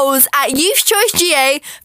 polls at Youth Choice GA